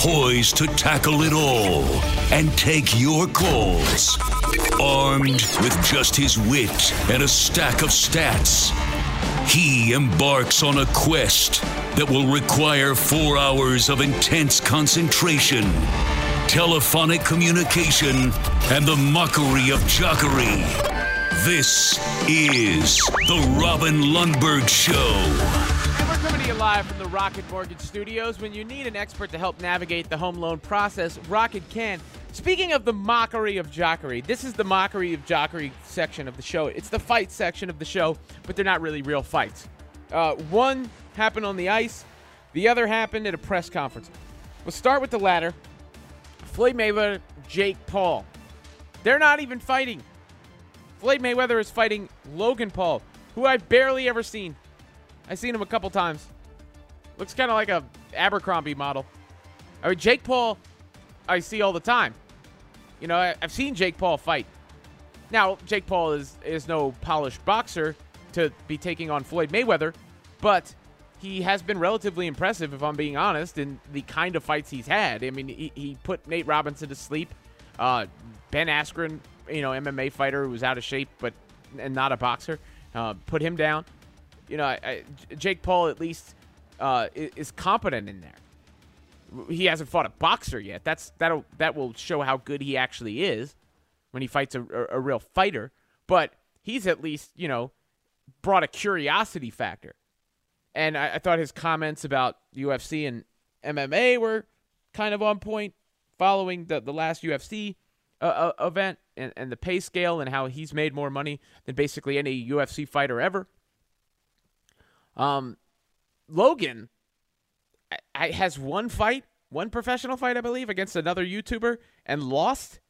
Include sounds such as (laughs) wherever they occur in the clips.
poised to tackle it all and take your calls. Armed with just his wit and a stack of stats, he embarks on a quest that will require four hours of intense concentration, telephonic communication, and the mockery of jockery. This is the Robin Lundberg Show you live from the Rocket Mortgage Studios. When you need an expert to help navigate the home loan process, Rocket can. Speaking of the mockery of jockery, this is the mockery of jockery section of the show. It's the fight section of the show, but they're not really real fights. Uh, one happened on the ice, the other happened at a press conference. We'll start with the latter. Floyd Mayweather, Jake Paul. They're not even fighting. Floyd Mayweather is fighting Logan Paul, who I've barely ever seen. I've seen him a couple times. Looks kind of like a Abercrombie model. I mean, Jake Paul, I see all the time. You know, I, have seen Jake Paul fight. Now, Jake Paul is is no polished boxer to be taking on Floyd Mayweather, but he has been relatively impressive, if I'm being honest, in the kind of fights he's had. I mean, he, he put Nate Robinson to sleep. Uh, ben Askren, you know, MMA fighter who was out of shape but and not a boxer, uh, put him down you know, I, I, Jake Paul at least uh, is, competent in there. He hasn't fought a boxer yet. That's that'll that will show how good he actually is when he fights a, a, a real fighter. But he's at least you know brought a curiosity factor. And I, I, thought his comments about UFC and MMA were kind of on point following the, the last UFC uh, uh, event and, and the pay scale and how he's made more money than basically any UFC fighter ever. Um, Logan I, has one fight, one professional fight, I believe, against another YouTuber and lost.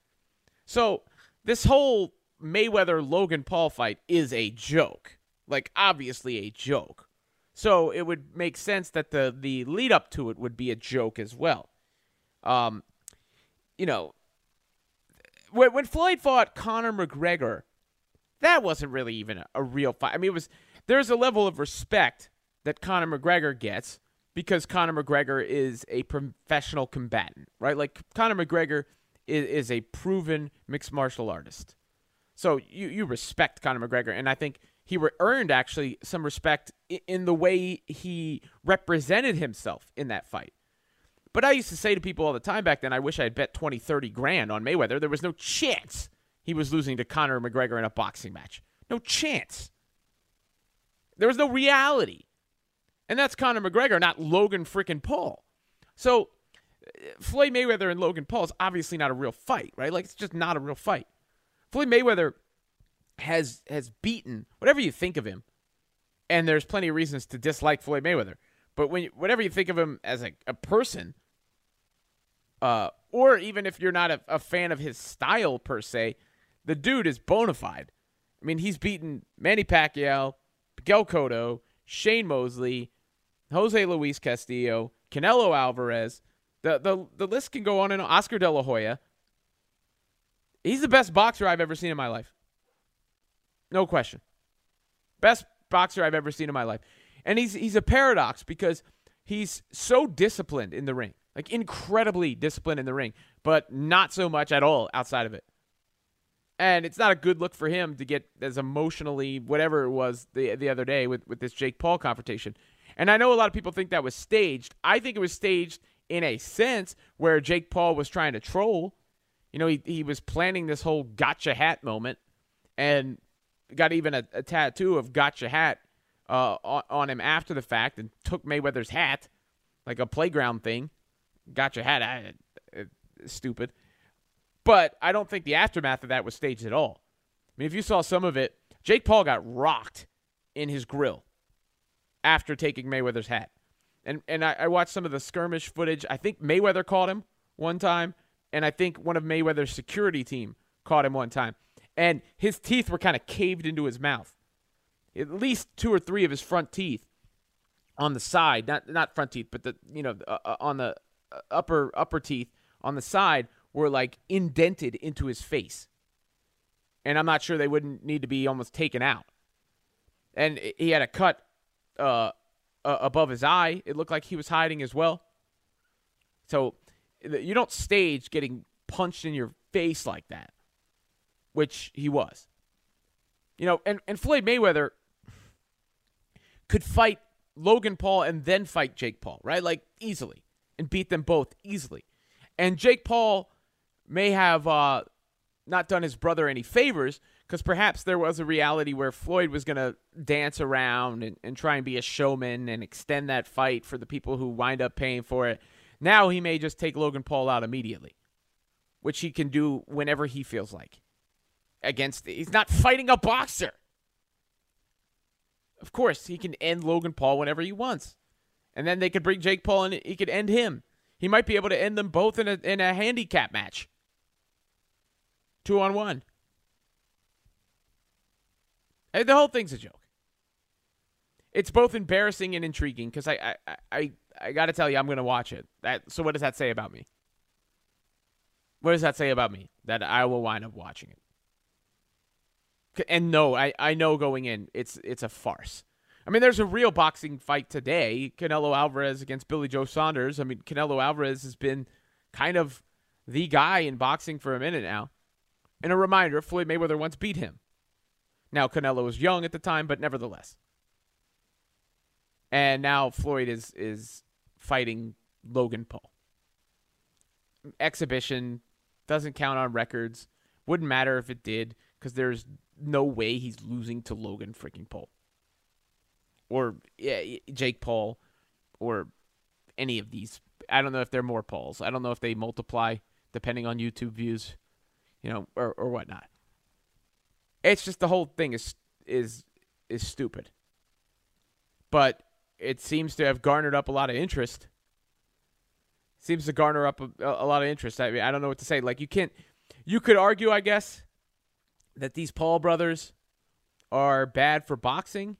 So this whole Mayweather Logan Paul fight is a joke. Like obviously a joke. So it would make sense that the the lead up to it would be a joke as well. Um, you know, when, when Floyd fought Conor McGregor, that wasn't really even a, a real fight. I mean, it was there's a level of respect that Conor McGregor gets because Conor McGregor is a professional combatant, right? Like Conor McGregor is, is a proven mixed martial artist. So you, you respect Conor McGregor, and I think he re- earned actually some respect in the way he represented himself in that fight. But I used to say to people all the time back then, I wish I had bet 20, 30 grand on Mayweather. There was no chance he was losing to Conor McGregor in a boxing match. No chance. There was no reality. And that's Conor McGregor, not Logan freaking Paul. So Floyd Mayweather and Logan Paul is obviously not a real fight, right? Like it's just not a real fight. Floyd Mayweather has has beaten whatever you think of him, and there's plenty of reasons to dislike Floyd Mayweather. But when you, whatever you think of him as a, a person, uh, or even if you're not a, a fan of his style per se, the dude is bona fide. I mean, he's beaten Manny Pacquiao, Miguel Cotto, Shane Mosley, Jose Luis Castillo, Canelo Alvarez. The, the, the list can go on and on. Oscar De La Hoya. He's the best boxer I've ever seen in my life. No question. Best boxer I've ever seen in my life. And he's he's a paradox because he's so disciplined in the ring. Like incredibly disciplined in the ring, but not so much at all outside of it. And it's not a good look for him to get as emotionally whatever it was the the other day with, with this Jake Paul confrontation. And I know a lot of people think that was staged. I think it was staged in a sense where Jake Paul was trying to troll. You know, he he was planning this whole gotcha hat moment, and got even a, a tattoo of gotcha hat uh, on, on him after the fact, and took Mayweather's hat like a playground thing. Gotcha hat, I, uh, stupid. But I don't think the aftermath of that was staged at all. I mean, if you saw some of it, Jake Paul got rocked in his grill after taking Mayweather's hat. And and I, I, watched some of the skirmish footage. I think Mayweather caught him one time, and I think one of Mayweather's security team caught him one time. And his teeth were kind of caved into his mouth. At least two or three of his front teeth on the side, not not front teeth, but the you know uh, uh on the uh, upper upper teeth on the side were like indented into his face. And I'm not sure they wouldn't need to be almost taken out. And he had a cut uh, uh, above his eye. It looked like he was hiding as well. So you don't stage getting punched in your face like that, which he was. You know, and, and Floyd Mayweather could fight Logan Paul and then fight Jake Paul, right? Like easily and beat them both easily. And Jake Paul may have uh, not done his brother any favors because perhaps there was a reality where Floyd was going to dance around and, and try and be a showman and extend that fight for the people who wind up paying for it. Now he may just take Logan Paul out immediately, which he can do whenever he feels like. Against, he's not fighting a boxer. Of course, he can end Logan Paul whenever he wants. And then they could bring Jake Paul and he could end him. He might be able to end them both in a, in a handicap match. Two on one. The whole thing's a joke. It's both embarrassing and intriguing because I, I, I, I got to tell you, I'm going to watch it. That, so, what does that say about me? What does that say about me? That I will wind up watching it. And no, I, I know going in, it's it's a farce. I mean, there's a real boxing fight today. Canelo Alvarez against Billy Joe Saunders. I mean, Canelo Alvarez has been kind of the guy in boxing for a minute now. And a reminder, Floyd Mayweather once beat him. Now, Canelo was young at the time, but nevertheless. And now Floyd is is fighting Logan Paul. Exhibition doesn't count on records. Wouldn't matter if it did, because there's no way he's losing to Logan freaking Paul. Or yeah, Jake Paul or any of these. I don't know if they're more Pauls. I don't know if they multiply depending on YouTube views, you know, or, or whatnot. It's just the whole thing is is is stupid. But it seems to have garnered up a lot of interest. Seems to garner up a, a lot of interest. I mean, I don't know what to say. Like you can't, you could argue, I guess, that these Paul brothers are bad for boxing,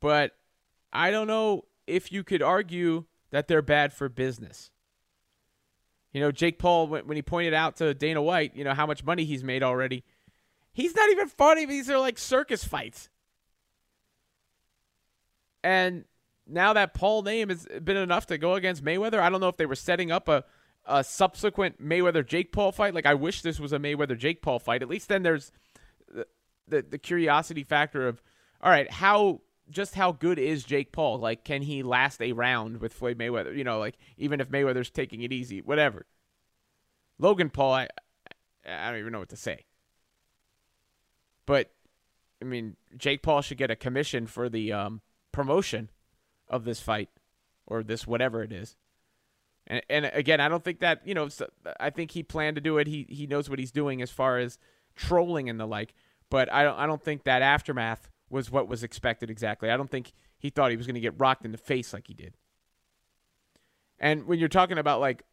but I don't know if you could argue that they're bad for business. You know, Jake Paul, when, when he pointed out to Dana White, you know, how much money he's made already, he's not even funny. These are like circus fights. And now that Paul name has been enough to go against Mayweather, I don't know if they were setting up a a subsequent Mayweather Jake Paul fight. Like I wish this was a Mayweather Jake Paul fight. At least then there's the, the the curiosity factor of all right, how just how good is Jake Paul? Like can he last a round with Floyd Mayweather? You know, like even if Mayweather's taking it easy, whatever. Logan Paul, I I don't even know what to say. But I mean, Jake Paul should get a commission for the um, promotion of this fight or this whatever it is. And, and again, I don't think that you know. I think he planned to do it. He he knows what he's doing as far as trolling and the like. But I don't I don't think that aftermath was what was expected exactly. I don't think he thought he was going to get rocked in the face like he did. And when you're talking about like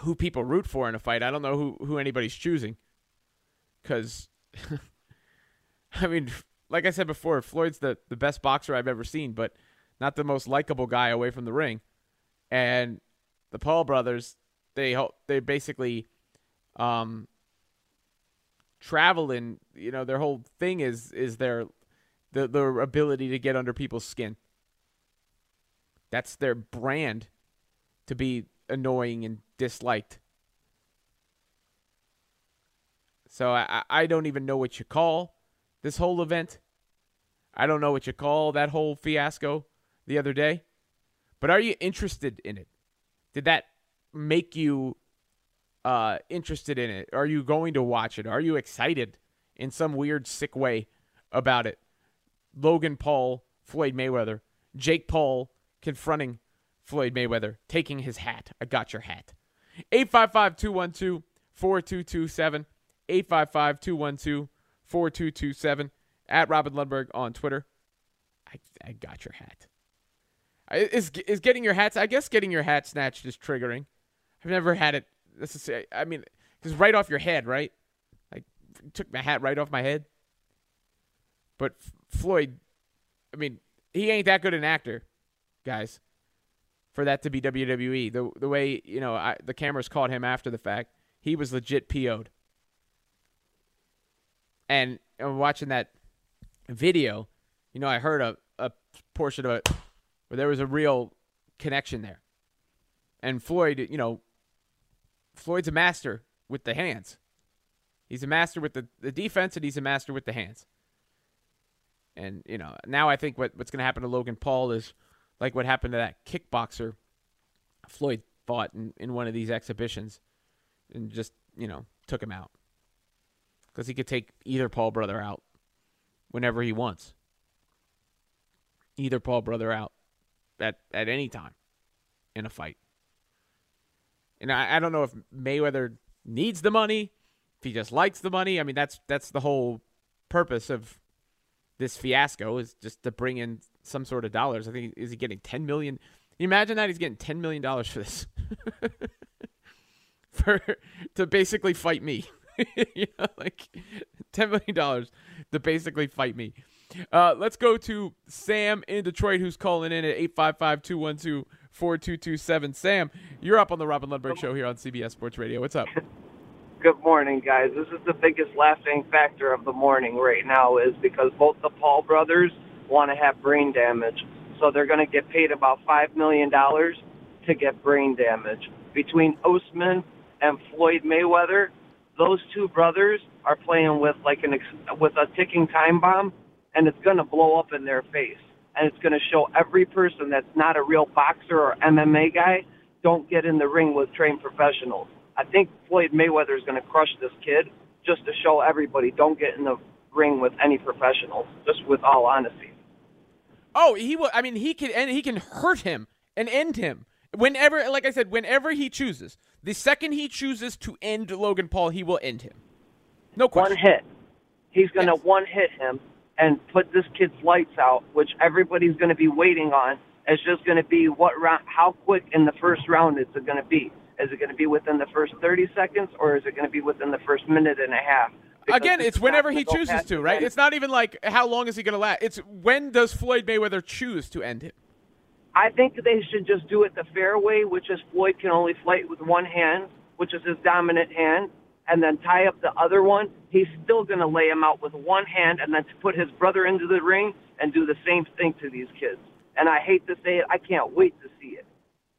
who people root for in a fight, I don't know who who anybody's choosing. Cuz (laughs) (laughs) I mean, like I said before, Floyd's the the best boxer I've ever seen, but not the most likable guy away from the ring. And the Paul brothers, they they basically um, travel in. You know, their whole thing is is their the their ability to get under people's skin. That's their brand to be annoying and disliked. So I, I don't even know what you call this whole event. I don't know what you call that whole fiasco the other day. But are you interested in it? Did that make you uh, interested in it? Are you going to watch it? Are you excited in some weird, sick way about it? Logan Paul, Floyd Mayweather, Jake Paul confronting Floyd Mayweather, taking his hat. I got your hat. 855 212 4227. 855 212 4227. At Robin Lundberg on Twitter. I, I got your hat. Is, is getting your hats, I guess getting your hat snatched is triggering. I've never had it necessarily. I mean, because right off your head, right? Like, took my hat right off my head. But Floyd, I mean, he ain't that good an actor, guys, for that to be WWE. The the way you know I, the cameras caught him after the fact, he was legit PO'd. And I'm watching that video. You know, I heard a a portion of it where there was a real connection there. And Floyd, you know, Floyd's a master with the hands. He's a master with the, the defense, and he's a master with the hands. And, you know, now I think what, what's going to happen to Logan Paul is like what happened to that kickboxer Floyd fought in, in one of these exhibitions and just, you know, took him out. Because he could take either Paul brother out whenever he wants. Either Paul brother out at, at any time in a fight. And I, I don't know if Mayweather needs the money, if he just likes the money. I mean, that's that's the whole purpose of this fiasco is just to bring in some sort of dollars. I think is he getting ten million? Can you imagine that he's getting ten million dollars for this, (laughs) for to basically fight me. (laughs) you know, like ten million dollars to basically fight me. Uh, let's go to Sam in Detroit, who's calling in at 855 212 4227. Sam, you're up on the Robin Lundberg Show here on CBS Sports Radio. What's up? Good morning, guys. This is the biggest laughing factor of the morning right now is because both the Paul brothers want to have brain damage. So they're going to get paid about $5 million to get brain damage. Between Usman and Floyd Mayweather, those two brothers are playing with like an ex- with a ticking time bomb and it's going to blow up in their face. And it's going to show every person that's not a real boxer or MMA guy, don't get in the ring with trained professionals. I think Floyd Mayweather is going to crush this kid just to show everybody don't get in the ring with any professionals, just with all honesty. Oh, he will. I mean, he can and he can hurt him and end him whenever. Like I said, whenever he chooses. The second he chooses to end Logan Paul, he will end him. No question. One hit. He's going to yes. one hit him, and put this kid's lights out, which everybody's going to be waiting on. It's just going to be what round, how quick in the first round is it going to be? Is it going to be within the first 30 seconds, or is it going to be within the first minute and a half? Because Again, it's whenever he chooses to, right? It's not even like how long is he going to last. It's when does Floyd Mayweather choose to end him? I think they should just do it the fair way, which is Floyd can only fight with one hand, which is his dominant hand, and then tie up the other one, he's still going to lay him out with one hand and then to put his brother into the ring and do the same thing to these kids. And I hate to say it, I can't wait to see it.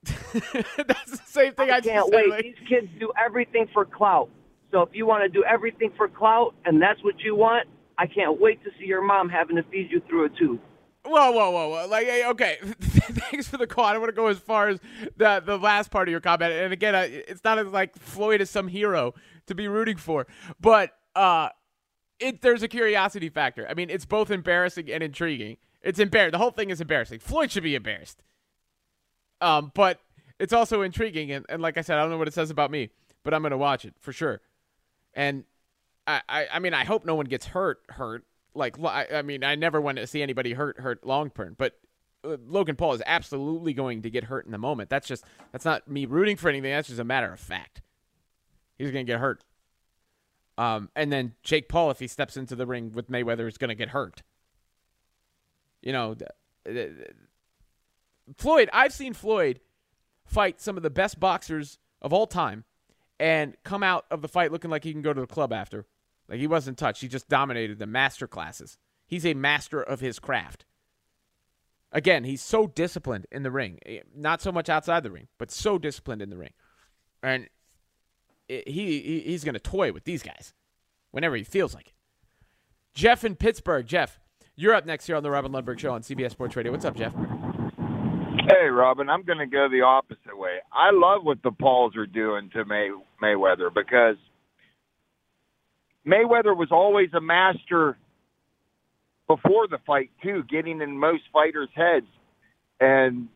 (laughs) That's the same thing I, I can't wait. Like... These kids do everything for clout. So if you want to do everything for clout and that's what you want, I can't wait to see your mom having to feed you through a tube. Whoa, whoa, whoa, whoa! Like, okay, (laughs) thanks for the call. I don't want to go as far as the the last part of your comment. And again, it's not as like Floyd is some hero to be rooting for. But uh, it there's a curiosity factor. I mean, it's both embarrassing and intriguing. It's embarrassing. The whole thing is embarrassing. Floyd should be embarrassed. Um, but it's also intriguing, and, and like I said, I don't know what it says about me, but I'm gonna watch it for sure. And I, I, I mean, I hope no one gets hurt. Hurt. Like, I, I mean, I never want to see anybody hurt. Hurt long term, but uh, Logan Paul is absolutely going to get hurt in the moment. That's just that's not me rooting for anything. That's just a matter of fact. He's going to get hurt. Um, and then Jake Paul, if he steps into the ring with Mayweather, is going to get hurt. You know, Floyd, I've seen Floyd fight some of the best boxers of all time and come out of the fight looking like he can go to the club after. Like he wasn't touched. He just dominated the master classes. He's a master of his craft. Again, he's so disciplined in the ring. Eh, not so much outside the ring, but so disciplined in the ring. And he, he's going to toy with these guys whenever he feels like it. Jeff in Pittsburgh. Jeff, you're up next here on the Robin Lundberg Show on CBS Sports Radio. What's up, Jeff? Hey, Robin. I'm going to go the opposite way. I love what the Pauls are doing to May Mayweather because Mayweather was always a master before the fight too, getting in most fighters' heads. And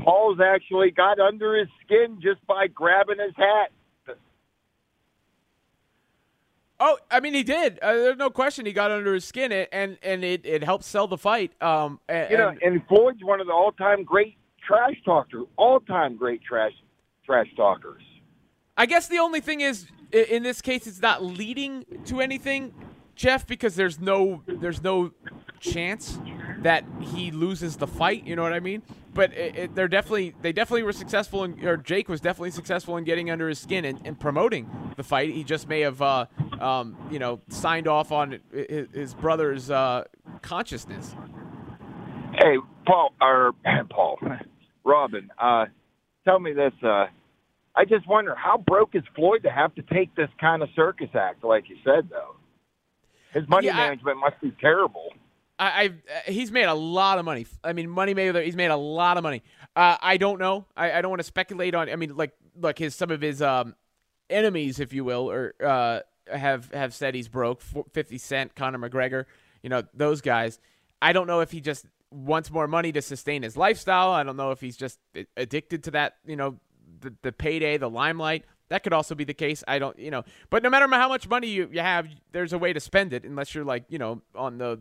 Paul's actually got under his skin just by grabbing his hat. Oh, I mean, he did. Uh, there's no question he got under his skin, and and it, it helped sell the fight. Um, and, you know, and Floyd's one of the all-time great trash talkers, all-time great trash trash talkers. I guess the only thing is, in this case, it's not leading to anything, Jeff, because there's no there's no chance that he loses the fight. You know what I mean? But it, it, they're definitely they definitely were successful, in, or Jake was definitely successful in getting under his skin and, and promoting the fight. He just may have, uh, um, you know, signed off on his, his brother's uh, consciousness. Hey, Paul or (clears throat) Paul, (clears throat) Robin, uh, tell me this. I just wonder how broke is Floyd to have to take this kind of circus act, like you said, though. His money Yeah, I- management must be terrible. I, I've uh, he's made a lot of money. I mean, money Mayweather. He's made a lot of money. Uh, I don't know. I, I don't want to speculate on. I mean, like, like his some of his um, enemies, if you will, or uh, have have said he's broke. Fifty Cent, Conor McGregor, you know those guys. I don't know if he just wants more money to sustain his lifestyle. I don't know if he's just addicted to that. You know, the the payday, the limelight. That could also be the case. I don't, you know, but no matter how much money you, you have, there's a way to spend it, unless you're like, you know, on the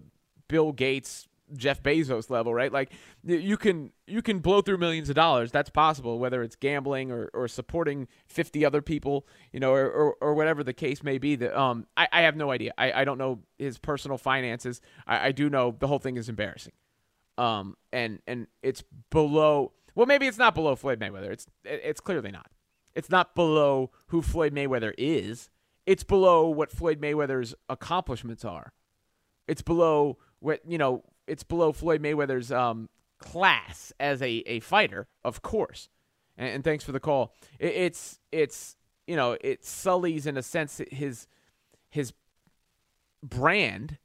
Bill Gates, Jeff Bezos level, right? Like you can you can blow through millions of dollars. That's possible, whether it's gambling or, or supporting fifty other people, you know, or, or, or whatever the case may be. That um, I, I have no idea. I, I don't know his personal finances. I, I do know the whole thing is embarrassing. Um, and and it's below. Well, maybe it's not below Floyd Mayweather. It's it's clearly not. It's not below who Floyd Mayweather is. It's below what Floyd Mayweather's accomplishments are it's below what you know it's below Floyd Mayweather's um, class as a, a fighter, of course. And, and thanks for the call. It, it's it's you know it sullies in a sense his his brand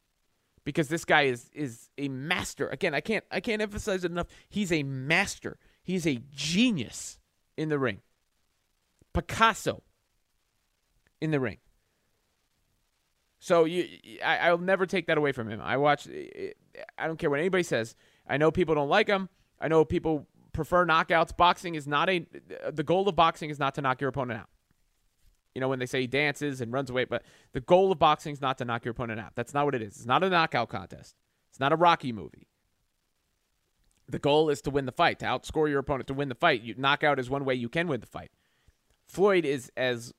because this guy is is a master. Again, I can't I can't emphasize it enough. He's a master. He's a genius in the ring. Picasso in the ring. So you, I, I'll never take that away from him. I watch. I don't care what anybody says. I know people don't like him. I know people prefer knockouts. Boxing is not a. The goal of boxing is not to knock your opponent out. You know when they say he dances and runs away, but the goal of boxing is not to knock your opponent out. That's not what it is. It's not a knockout contest. It's not a Rocky movie. The goal is to win the fight, to outscore your opponent, to win the fight. You knockout is one way you can win the fight. Floyd is as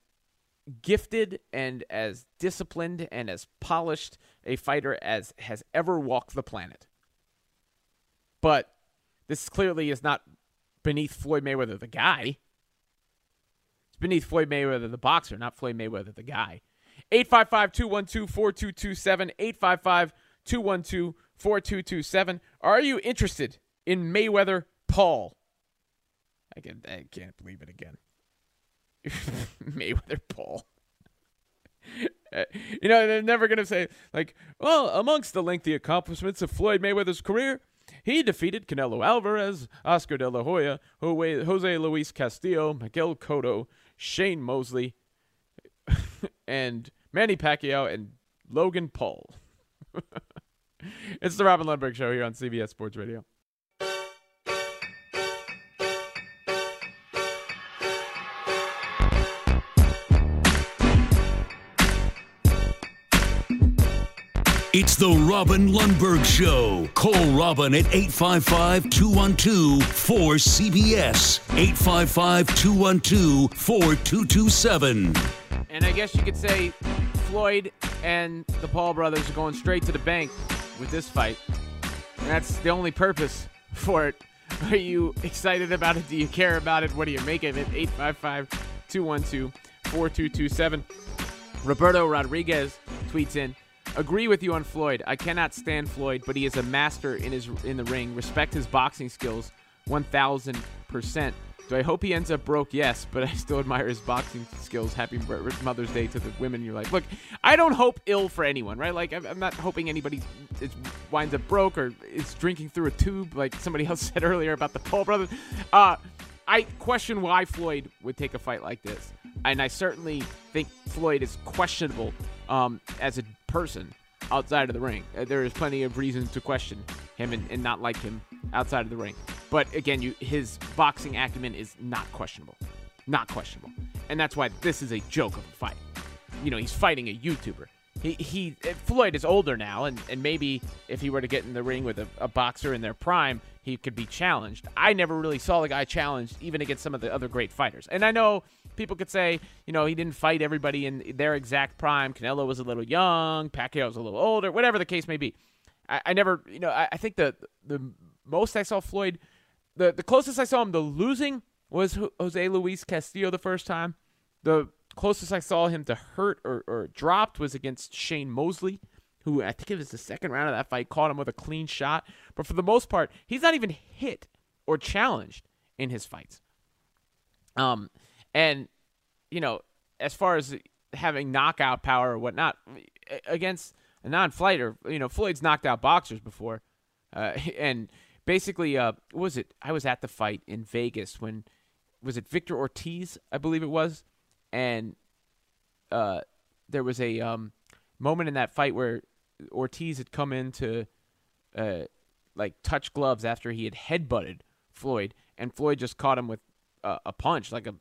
gifted and as disciplined and as polished a fighter as has ever walked the planet. But this clearly is not beneath Floyd Mayweather the guy. It's beneath Floyd Mayweather the boxer, not Floyd Mayweather the guy. 855-212-4227 855-212-4227 Are you interested in Mayweather Paul? I can I can't believe it again. (laughs) Mayweather Paul. (laughs) Uh, you know, they're never going to say, like, well, amongst the lengthy accomplishments of Floyd Mayweather's career, he defeated Canelo Alvarez, Oscar De La Hoya, Jose Luis Castillo, Miguel Cotto, Shane Mosley, (laughs) and Manny Pacquiao and Logan Paul. it's the Robin Lundberg Show here on CBS Sports Radio. It's the Robin Lundberg Show. Call Robin at 855 212 4CBS. 855 212 4227. And I guess you could say Floyd and the Paul brothers are going straight to the bank with this fight. And that's the only purpose for it. (laughs) Are you excited about it? Do you care about it? What do you make of it? 855 212 4227. Roberto Rodriguez tweets in Agree with you on Floyd. I cannot stand Floyd, but he is a master in his in the ring. Respect his boxing skills 1000%. Do I hope he ends up broke? Yes, but I still admire his boxing skills. Happy Mother's Day to the women in your life. Look, I don't hope ill for anyone, right? Like, I'm not hoping anybody winds up broke or is drinking through a tube, like somebody (laughs) else said earlier about the Paul brothers. Uh, I question why Floyd would take a fight like this. and I certainly think Floyd is questionable um, as a person outside of the ring. Uh, there is plenty of reason to question him and, and not like him outside of the ring. But again, you his boxing acumen is not questionable, not questionable, and that's why this is a joke of a fight. You know, he's fighting a YouTuber. He, he Floyd is older now, and, and maybe if he were to get in the ring with a, a boxer in their prime, he could be challenged. I never really saw the guy challenged, even against some of the other great fighters. And I know people could say, you know, he didn't fight everybody in their exact prime. Canelo was a little young, Pacquiao was a little older, whatever the case may be. I, I never, you know, I, I, think the the most I saw Floyd, the the closest I saw him to losing was Jose Luis Castillo the first time. The closest I saw him to hurt or, or dropped was against Shane Mosley, who I think it was the second round of that fight, caught him with a clean shot. But for the most part, he's not even hit or challenged in his fights. Um, and you know, as far as having knockout power or whatnot against a non-fighter, you know, Floyd's knocked out boxers before, uh, (laughs) and basically, uh, was it? I was at the fight in Vegas when was it Victor Ortiz? I believe it was and uh, there was a um, moment in that fight where Ortiz had come in to uh, like touch gloves after he had headbutted Floyd, and Floyd just caught him with a, a punch, like a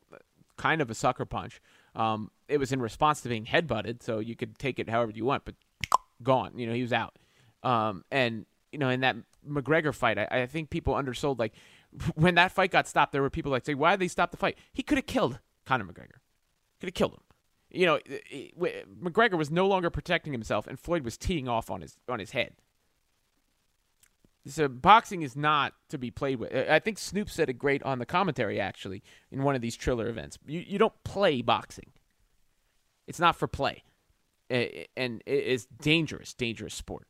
kind of a sucker punch. Um, it was in response to being headbutted, so you could take it however you want, but (tsk) gone. You know, he was out. Um, and you know, in that McGregor fight, I, I think people undersold like (laughs) when that fight got stopped, there were people like say, "Why did they stop the fight?" He could have killed Conor McGregor. Could have killed him. You know, McGregor was no longer protecting himself, and Floyd was teeing off on his on his head. So boxing is not to be played with. I think Snoop said it great on the commentary actually in one of these Triller events. You you don't play boxing. It's not for play, and it is dangerous, dangerous sport.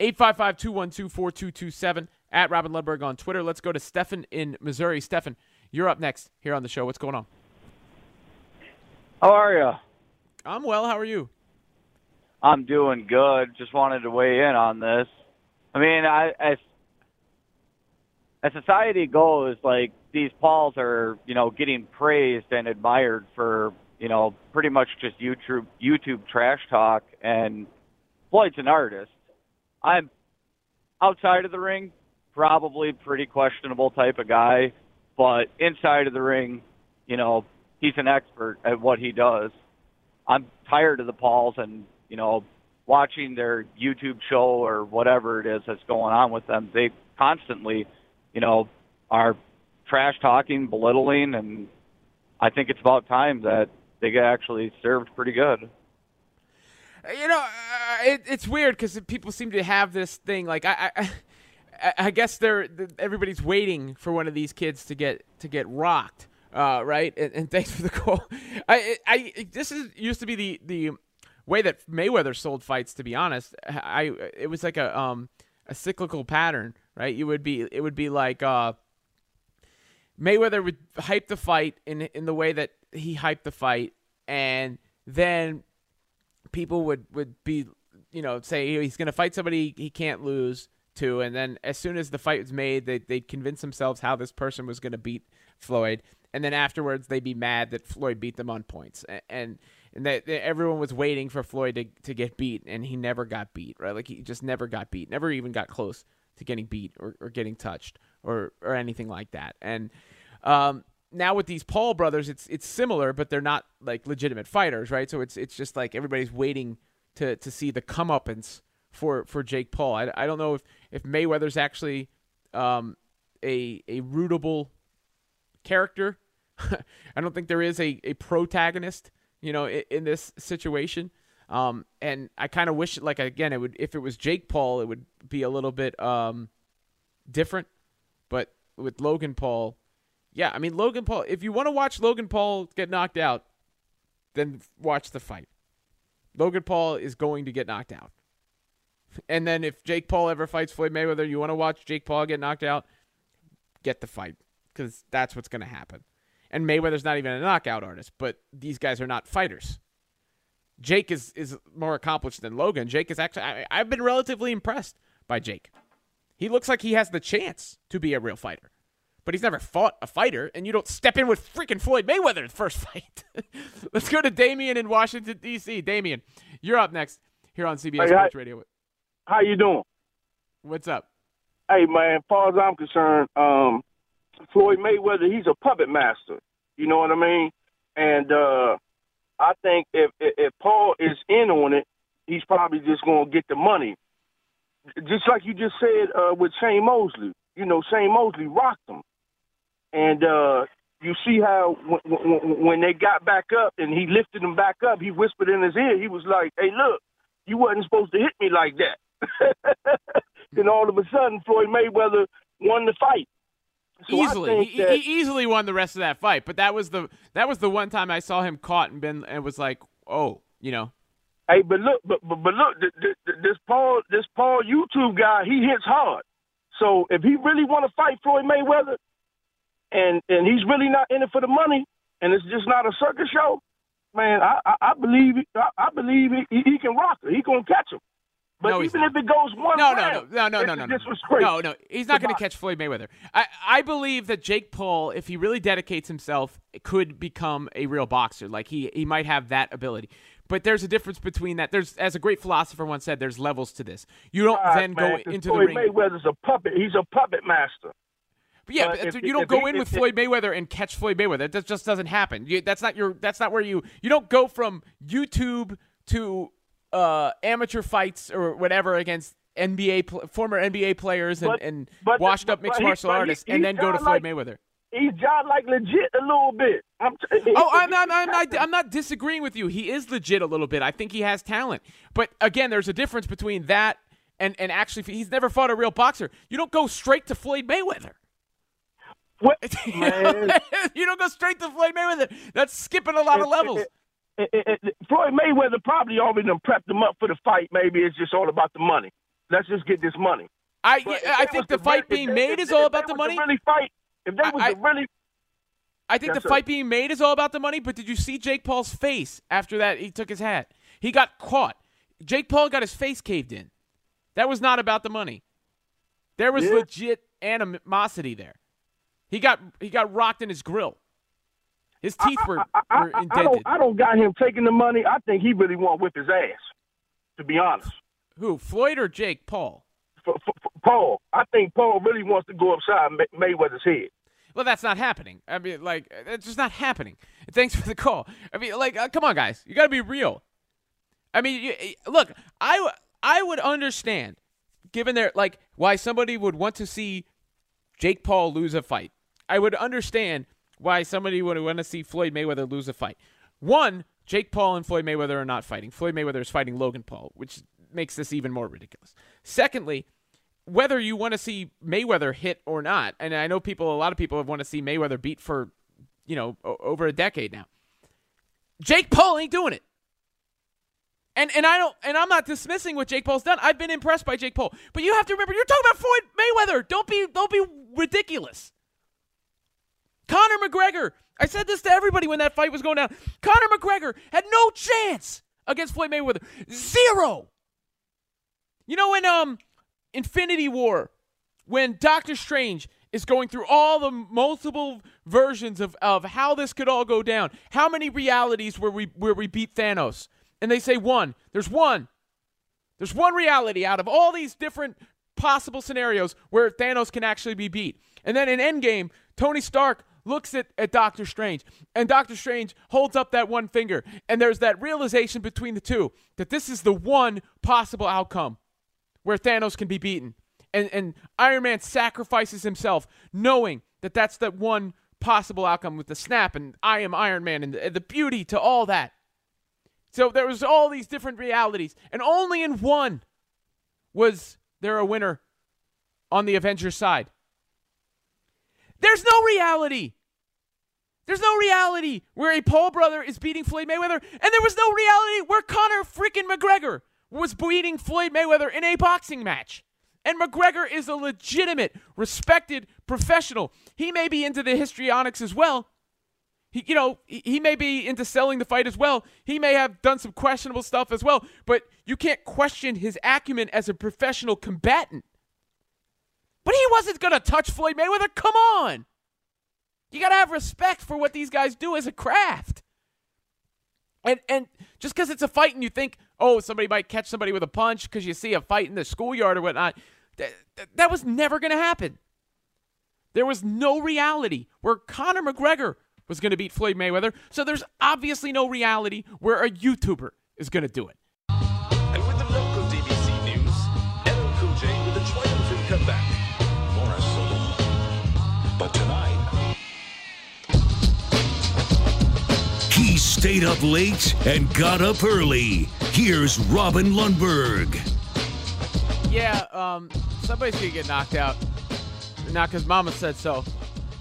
855-212-4227 at Robin Lundberg on Twitter. Let's go to Stefan in Missouri. Stefan, you're up next here on the show. What's going on? How are you? I'm well. How are you? I'm doing good. Just wanted to weigh in on this. I mean, I as as society goes, like these Pauls are, you know, getting praised and admired for, you know, pretty much just YouTube YouTube trash talk. And Floyd's an artist. I'm outside of the ring, probably pretty questionable type of guy, but inside of the ring, you know, he's an expert at what he does. I'm tired of the Pauls and you know watching their YouTube show or whatever it is that's going on with them. They constantly, you know, are trash talking, belittling, and I think it's about time that they get actually served pretty good. You know, uh, it, it's weird because people seem to have this thing. Like I, I, (laughs) I guess they're everybody's waiting for one of these kids to get to get rocked uh, right? And, and, (laughs) thanks for the call. I, I, this is used to be the the way that Mayweather sold fights. To be honest, I it was like a um a cyclical pattern, right? You would be it would be like uh, Mayweather would hype the fight in in the way that he hyped the fight, and then people would would be you know say he's going to fight somebody he can't lose to, and then as soon as the fight was made, they they'd convince themselves how this person was going to beat Floyd, and then afterwards they'd be mad that Floyd beat them on points, and and that, everyone was waiting for Floyd to to get beat, and he never got beat, right? Like he just never got beat, never even got close to getting beat or, or getting touched or or anything like that, and. Um, now with these Paul brothers, it's it's similar, but they're not like legitimate fighters, right? So it's it's just like everybody's waiting to to see the comeuppance for for Jake Paul. I, I don't know if if Mayweather's actually um, a a rootable character (laughs) I don't think there is a, a protagonist, you know, in, in this situation. Um, and I kind of wish, like again, it would if it was Jake Paul, it would be a little bit um, different. But with Logan Paul, yeah, I mean Logan Paul. If you want to watch Logan Paul get knocked out, then watch the fight. Logan Paul is going to get knocked out. And then if Jake Paul ever fights Floyd Mayweather, you want to watch Jake Paul get knocked out, get the fight because that's what's going to happen. And Mayweather's not even a knockout artist, but these guys are not fighters. Jake is is more accomplished than Logan. Jake is actually I, I've been relatively impressed by Jake. He looks like he has the chance to be a real fighter. but he's never fought a fighter, and you don't step in with freaking Floyd Mayweather in the first (laughs) fight. Let's go to Damien in Washington D.C. Damien, you're up next here on CBS Hey, Sports. Radio. How you doing? What's up? Hey man, as far as I'm concerned, um, Floyd Mayweather, he's a puppet master. You know what I mean? And uh, I think if, if if Paul is in on it, he's probably just gonna get the money. Just like you just said uh, with Shane Mosley. You know, Shane Mosley rocked him, and uh, you see how when, when, when they got back up and he lifted him back up, he whispered in his ear. He was like, "Hey, look, you wasn't supposed to hit me like that." (laughs) then all of a sudden, Floyd Mayweather won the fight. So easily, he, that- he easily won the rest of that fight. But that was the that was the one time I saw him caught and been and was like, oh, you know, Hey, but look, but but, but look, th- th- th- this Paul, this Paul YouTube guy, he hits hard. So if he really want to fight Floyd Mayweather, and and he's really not in it for the money, and it's just not a circus show, man, I I, I believe I, I believe he, he, he can rock her. He gonna catch him. But No, even if it goes one no, no, no, no, no, it's no, no, no, no, no. He's not going to catch Floyd Mayweather. I, I believe that Jake Paul, if he really dedicates himself, could become a real boxer. Like he, he might have that ability. But there's a difference between that. There's, as a great philosopher once said, there's levels to this. You don't God, then man, go into Floyd the ring. Mayweather's a puppet. He's a puppet master. But yeah, But if- you don't if go in with Floyd Mayweather and catch Floyd Mayweather. That just doesn't happen. You, that's not your. That's not where you. You don't go from YouTube to uh, amateur fights or whatever against NBA former NBA players and, But- and but- washed up mixed martial he- artists, and then go to Floyd like- Mayweather. He's John like legit a little bit. I'm t- Oh, I'm not, I'm not. I'm not disagreeing with you. He is legit a little bit. I think he has talent, but again, there's a difference between that and and actually, he's never fought a real boxer. You don't go straight to Floyd Mayweather. What, (laughs) you don't go straight to Floyd Mayweather. That's skipping a lot of levels. It- it- it- Floyd Mayweather probably already done prepped him up for the fight. Maybe it's just all about the money. Let's just get this money. I But I think the fight being made is all about the money. Really fight. If they was I- really, I think Yes, the sir. fight being made is all about the money, but did you see Jake Paul's face after that he took his hat? He got caught. Jake Paul got his face caved in. That was not about the money. There was Yeah. legit animosity there. He got he got rocked in his grill. His teeth were, I, I, were I, I indented. don't, I don't got him taking the money. I think he really want whip his ass. To be honest, Who, Floyd or Jake Paul? for, for, for Paul, I think Paul really wants to go upside May- Mayweather's head. Well, that's not happening. I mean, like, it's just not happening. Thanks for the call. I mean, like, uh, come on, guys. You got to be real. I mean, you, eh, look, I, w- I would understand, given their, like, why somebody would want to see Jake Paul lose a fight. I would understand why somebody would want to see Floyd Mayweather lose a fight. One, Jake Paul and Floyd Mayweather are not fighting. Floyd Mayweather is fighting Logan Paul, which makes this even more ridiculous. Secondly, whether you want to see Mayweather hit or not, and I know people, a lot of people have want to see Mayweather beat for, you know, over a decade now. Jake Paul ain't doing it. And and I don't and I'm not dismissing what Jake Paul's done. I've been impressed by Jake Paul. But you have to remember you're talking about Floyd Mayweather. Don't be don't be ridiculous. Conor McGregor. I said this to everybody when that fight was going down. Conor McGregor had no chance against Floyd Mayweather. Zero. You know when um Infinity War, when Doctor Strange is going through all the multiple versions of, of how this could all go down, how many realities where we where we beat Thanos, and they say one. There's one. There's one reality out of all these different possible scenarios where Thanos can actually be beat. And then in Endgame, Tony Stark looks at, at Doctor Strange, and Doctor Strange holds up that one finger, and there's that realization between the two that this is the one possible outcome where Thanos can be beaten. And, and Iron Man sacrifices himself, knowing that that's the one possible outcome with the snap and I am Iron Man and the, the beauty to all that. So there was all these different realities, and only in one was there a winner on the Avengers side. There's no reality. There's no reality where a Paul brother is beating Floyd Mayweather, and there was no reality where Conor freaking McGregor was beating Floyd Mayweather in a boxing match. And McGregor is a legitimate, respected professional. He may be into the histrionics as well. He, you know, he, he may be into selling the fight as well. He may have done some questionable stuff as well. But you can't question his acumen as a professional combatant. But he wasn't going to touch Floyd Mayweather. Come on. You got to have respect for what these guys do as a craft. And and just because it's a fight and you think, oh, somebody might catch somebody with a punch because you see a fight in the schoolyard or whatnot, that, that was never going to happen. There was no reality where Conor McGregor was going to beat Floyd Mayweather. So there's obviously no reality where a YouTuber is going to do it. Stayed up late and got up early. Here's Robin Lundberg. Yeah, um, somebody's to get knocked out. Not because Mama said so,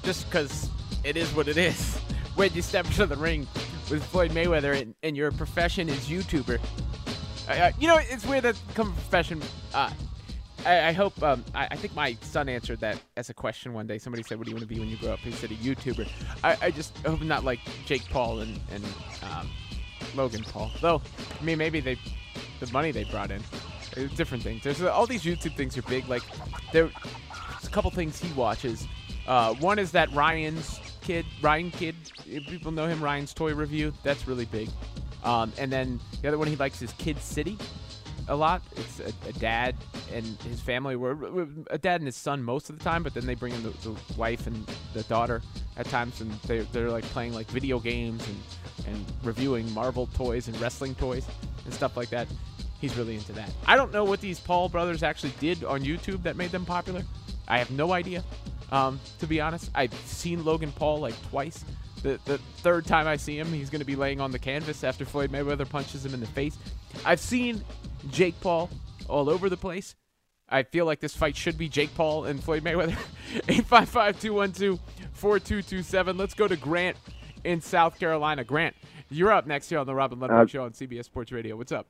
just because it is what it is. (laughs) When you step into the ring with Floyd Mayweather and, and your profession is YouTuber. Uh, you know, it's weird that come profession. Uh, I, I hope. Um, I, I think my son answered that as a question one day. Somebody said, "What do you want to be when you grow up?" He said, "A YouTuber." I, I just hope not like Jake Paul and and um, Logan Paul. Though, I mean, maybe they the money they brought in, different things. There's uh, all these YouTube things are big. Like there, there's a couple things he watches. Uh, one is that Ryan's kid, Ryan Kid. People know him. Ryan's Toy Review. That's really big. Um, and then the other one he likes is Kid City a lot. It's a, a dad and his family were a dad and his son most of the time, but then they bring in the, the wife and the daughter at times, and they they're like playing like video games and and reviewing Marvel toys and wrestling toys and stuff like that. He's really into that. I don't know what these Paul brothers actually did on YouTube that made them popular. I have no idea. Um, to be honest, I've seen Logan Paul like twice. The, the third time I see him, he's going to be laying on the canvas after Floyd Mayweather punches him in the face. I've seen Jake Paul all over the place. I feel like this fight should be Jake Paul and Floyd Mayweather. (laughs) 855 212 4227. Let's go to Grant in South Carolina. Grant, you're up next here on the Robin Lundberg Uh, Show on CBS Sports Radio. What's up?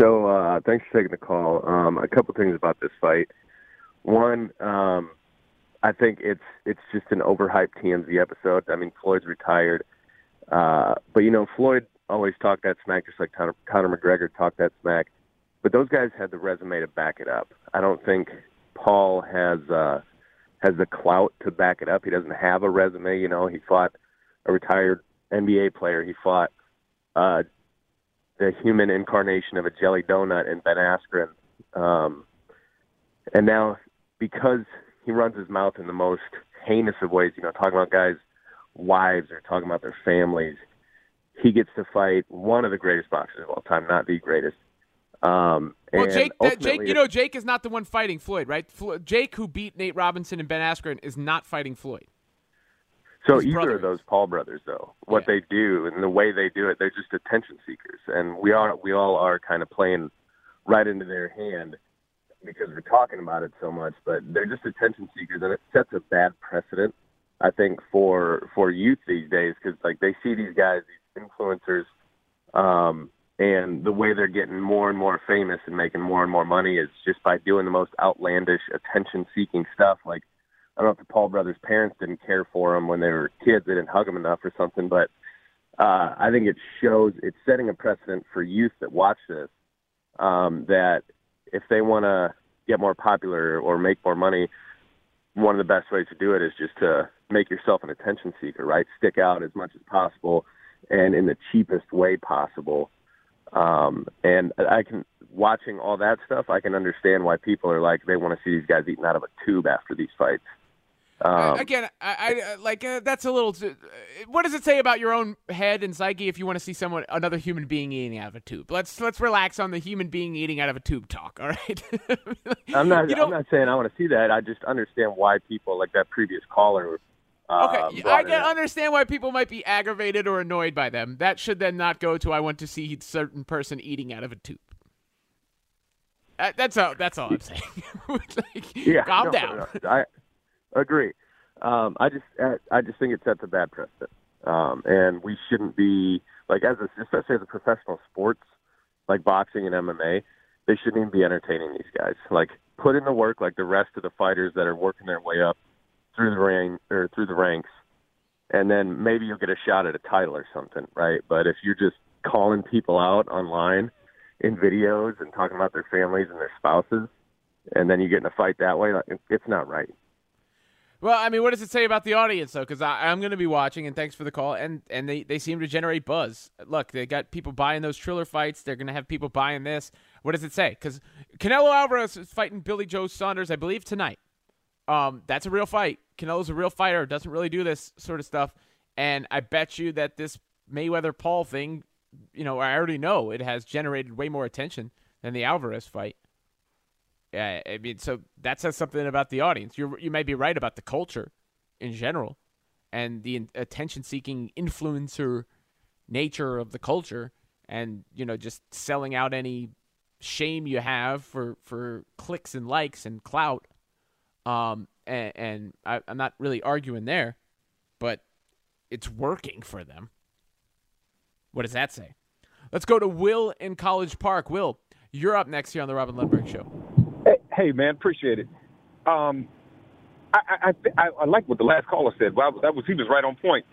So uh, thanks for taking the call. Um, a couple things about this fight. One, um, I think it's it's just an overhyped TMZ episode. I mean, Floyd's retired, uh, but you know, Floyd always talked that smack, just like Conor, Conor McGregor talked that smack. But those guys had the resume to back it up. I don't think Paul has uh, has the clout to back it up. He doesn't have a resume. You know, he fought a retired NBA player. He fought uh, the human incarnation of a jelly donut in Ben Askren. Um, and now, because he runs his mouth in the most heinous of ways, you know, talking about guys' wives or talking about their families, he gets to fight one of the greatest boxers of all time, not the greatest. Um, Well, Jake, that, Jake, you know, Jake is not the one fighting Floyd, right? Flo- Jake, who beat Nate Robinson and Ben Askren, is not fighting Floyd. So his either brother of those Paul brothers, though, what they do and the way they do it, they're just attention seekers, and we are we all are kind of playing right into their hand because we're talking about it so much. But they're just attention seekers, and it sets a bad precedent, I think, for for youth these days because like they see these guys, these influencers, um, and the way they're getting more and more famous and making more and more money is just by doing the most outlandish, attention-seeking stuff, like. I don't know if the Paul brothers' parents didn't care for them when they were kids; they didn't hug them enough or something. But uh, I think it shows it's setting a precedent for youth that watch this um, that if they want to get more popular or make more money, one of the best ways to do it is just to make yourself an attention seeker, right? Stick out as much as possible and in the cheapest way possible. Um, and I can watching all that stuff, I can understand why people are like they want to see these guys eating out of a tube after these fights. Um, Again, I, I like uh, that's a little. Too, uh, what does it say about your own head and psyche if you want to see someone, another human being eating out of a tube? Let's let's relax on the human being eating out of a tube talk. All right. (laughs) I'm not. I'm not saying I want to see that. I just understand why people like that previous caller. Uh, Okay, I can understand why people might be aggravated or annoyed by them. That should then not go to I want to see certain person eating out of a tube. Uh, that's all. That's all I'm (laughs) saying. (laughs) Like, Yeah, calm no, down. no, I agree. Um, I just, I, I just think it sets a bad precedent, um, and we shouldn't be like as a, especially as a professional sports like boxing and MMA, they shouldn't even be entertaining these guys. Like put in the work like the rest of the fighters that are working their way up through the ring or through the ranks, and then maybe you'll get a shot at a title or something, right? But if you're just calling people out online in videos and talking about their families and their spouses, and then you get in a fight that way, it's not right. Well, I mean, what does it say about the audience though? Because I'm going to be watching, and thanks for the call. And and they, they seem to generate buzz. Look, they got people buying those Triller fights. They're going to have people buying this. What does it say? Because Canelo Alvarez is fighting Billy Joe Saunders, I believe, tonight. Um, that's a real fight. Canelo's a real fighter. Doesn't really do this sort of stuff. And I bet you that this Mayweather Paul thing, you know, I already know it has generated way more attention than the Alvarez fight. Yeah, I mean, so that says something about the audience. You you may be right about the culture in general, and the attention-seeking influencer nature of the culture, and you know, just selling out any shame you have for for clicks and likes and clout. Um, and, and I, I'm not really arguing there, but it's working for them. What does that say? Let's go to Will in College Park. Will, you're up next here on the Robin Lundberg Show. Hey, hey man, appreciate it. Um, I, I, I, I like what the last caller said. Well, that was he was right on point.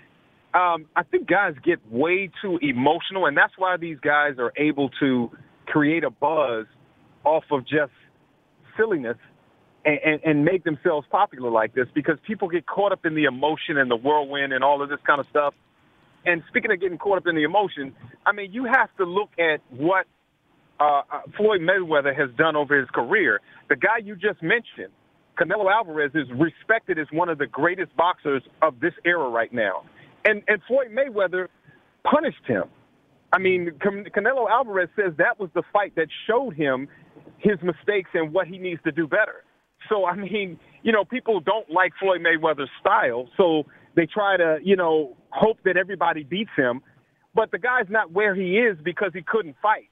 Um, I think guys get way too emotional, and that's why these guys are able to create a buzz off of just silliness and, and, make themselves popular like this because people get caught up in the emotion and the whirlwind and all of this kind of stuff. And speaking of getting caught up in the emotion, I mean, you have to look at what uh, uh, Floyd Mayweather has done over his career. The guy you just mentioned, Canelo Alvarez, is respected as one of the greatest boxers of this era right now. And, and Floyd Mayweather punished him. I mean, Can- Canelo Alvarez says that was the fight that showed him his mistakes and what he needs to do better. So, I mean, you know, people don't like Floyd Mayweather's style, so they try to, you know, hope that everybody beats him. But the guy's not where he is because he couldn't fight.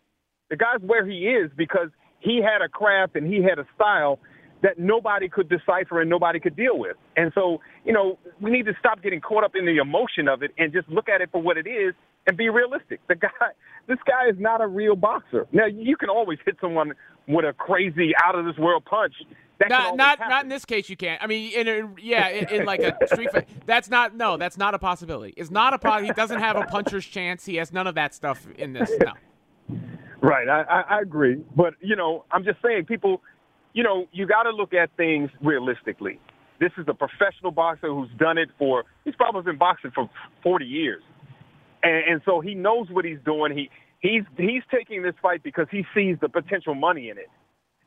The guy's where he is because he had a craft and he had a style that nobody could decipher and nobody could deal with. And so, you know, we need to stop getting caught up in the emotion of it and just look at it for what it is and be realistic. The guy, (laughs) this guy is not a real boxer. Now, you can always hit someone with a crazy out of this world punch. That not not happen. not in this case. You can't. I mean, in a, yeah, in, in, like a (laughs) street fight. That's not no. That's not a possibility. It's not a possibility. He doesn't have a puncher's chance. He has none of that stuff in this. No. Right, I, I, I agree, but you know, I'm just saying, people, you know, you got to look at things realistically. This is a professional boxer who's done it for. He's probably been boxing for 40 years, and, and so he knows what he's doing. He he's he's taking this fight because he sees the potential money in it.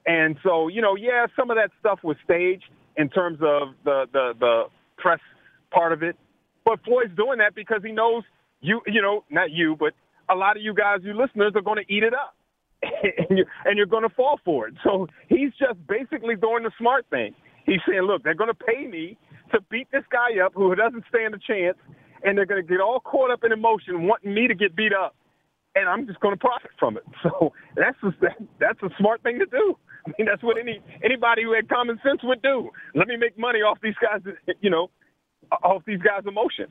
And so, you know, yeah, some of that stuff was staged in terms of the the the press part of it. But Floyd's doing that because he knows you, you know, not you, but a lot of you guys, you listeners, are going to eat it up, (laughs) and you're, and you're going to fall for it. So he's just basically doing the smart thing. He's saying, look, they're going to pay me to beat this guy up who doesn't stand a chance, and they're going to get all caught up in emotion, wanting me to get beat up, and I'm just going to profit from it. (laughs) So that's a, that's a smart thing to do. (laughs) I mean, that's what any anybody who had common sense would do. Let me make money off these guys, you know, off these guys' emotion.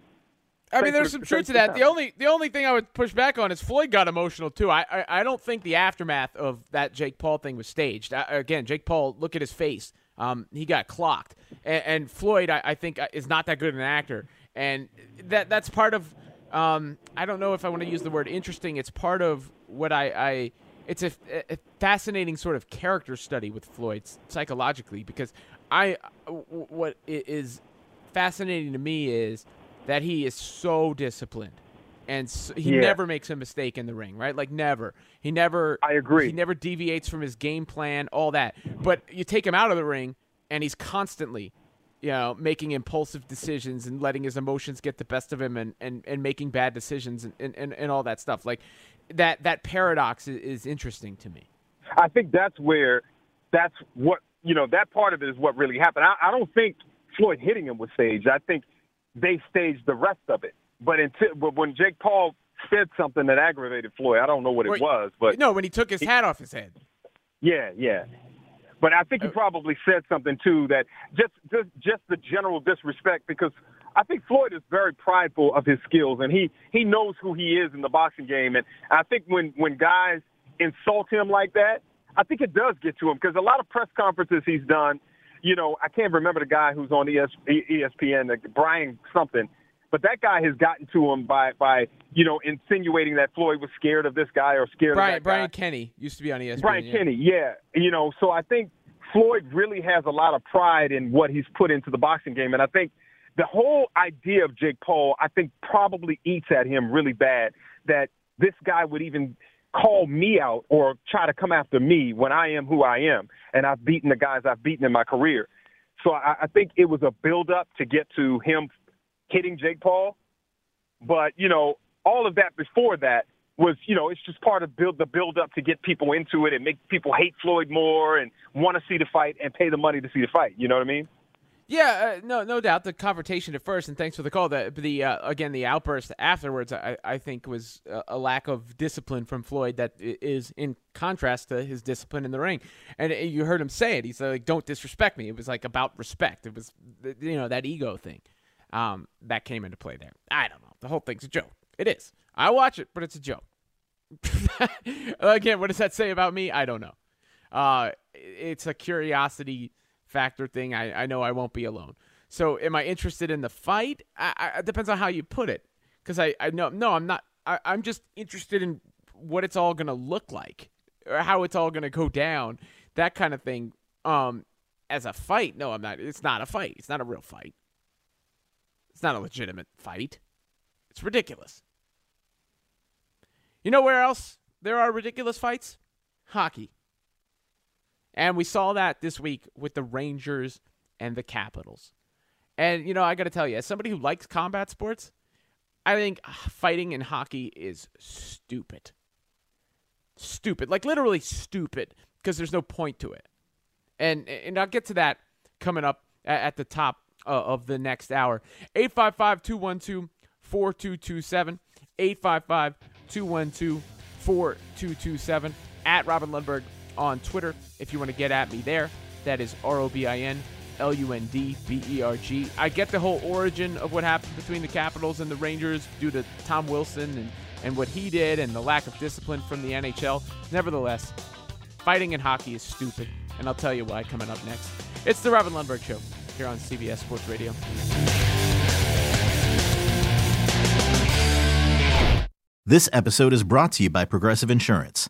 I mean, there's some truth to that. The only the only thing I would push back on is Floyd got emotional too. I I, I don't think the aftermath of that Jake Paul thing was staged. I, again, Jake Paul, look at his face. Um, he got clocked, and, and Floyd, I, I, think, uh, is not that good an actor, and that that's part of. Um, I don't know if I want to use the word interesting. It's part of what I, I it's a, a, fascinating sort of character study with Floyd psychologically because I what is fascinating to me is that he is so disciplined and so, he Yeah. never makes a mistake in the ring, right? Like never. He never I agree. He never deviates from his game plan, all that. But you take him out of the ring and he's constantly you know, making impulsive decisions and letting his emotions get the best of him and, and, and making bad decisions and, and, and, and all that stuff. Like that that paradox is, is interesting to me. I think that's where that's what you know that part of it is what really happened. I, I don't think Floyd hitting him was staged. I think they staged the rest of it. But until but when Jake Paul said something that aggravated Floyd, I don't know what it Wait, was, but no, when he took his hat off his head. yeah, yeah. But I think he uh, probably said something too that just just just the general disrespect because I think Floyd is very prideful of his skills and he he knows who he is in the boxing game and I think when when guys insult him like that, I think it does get to him because a lot of press conferences he's done, you know, I can't remember the guy who's on ES, ESPN, like Brian something, but that guy has gotten to him by by you know insinuating that Floyd was scared of this guy or scared Brian of that guy. Brian Kenny used to be on ESPN. Brian yeah. Kenny, yeah. You know, so I think Floyd really has a lot of pride in what he's put into the boxing game, and I think the whole idea of Jake Paul, I think, probably eats at him really bad. That this guy would even call me out or try to come after me when I am who I am, and I've beaten the guys I've beaten in my career. So I, I think it was a build up to get to him hitting Jake Paul, but you know, all of that before that was, you know, it's just part of build the build up to get people into it and make people hate Floyd more and want to see the fight and pay the money to see the fight. You know what I mean? Yeah, uh, no, no doubt. The confrontation at first, and thanks for the call. The the uh, again the outburst afterwards, I, I think was a, lack of discipline from Floyd that is in contrast to his discipline in the ring. And uh, you heard him say it. He's like, "Don't disrespect me." It was like about respect. It was you know that ego thing um, that came into play there. I don't know. The whole thing's a joke. It is. I watch it, but it's a joke. (laughs) Again, what does that say about me? I don't know. Uh, it's a curiosity factor thing. I, I know I won't be alone. So, am I interested in the fight? I, I, it depends on how you put it. Because I, I know, no, I'm not. I, I'm just interested in what it's all going to look like, or how it's all going to go down, that kind of thing. Um, as a fight, no, I'm not. It's not a fight. It's not a real fight. It's not a legitimate fight. It's ridiculous. You know where else there are ridiculous fights? Hockey. And we saw that this week with the Rangers and the Capitals. And, you know, I got to tell you, as somebody who likes combat sports, I think fighting in hockey is stupid. Stupid. Like, literally stupid, because there's no point to it. And, and I'll get to that coming up at the top uh, of the next hour. 855 212 4227. 855 212 4227. At Robin Lundberg on Twitter if you want to get at me there. That is R O B I N L U N D B E R G. I get the whole origin of what happened between the Capitals and the Rangers due to Tom Wilson and, and what he did and the lack of discipline from the NHL. Nevertheless, fighting in hockey is stupid, and I'll tell you why coming up next. It's the Robin Lundberg Show here on CBS Sports Radio. This episode is brought to you by Progressive Insurance.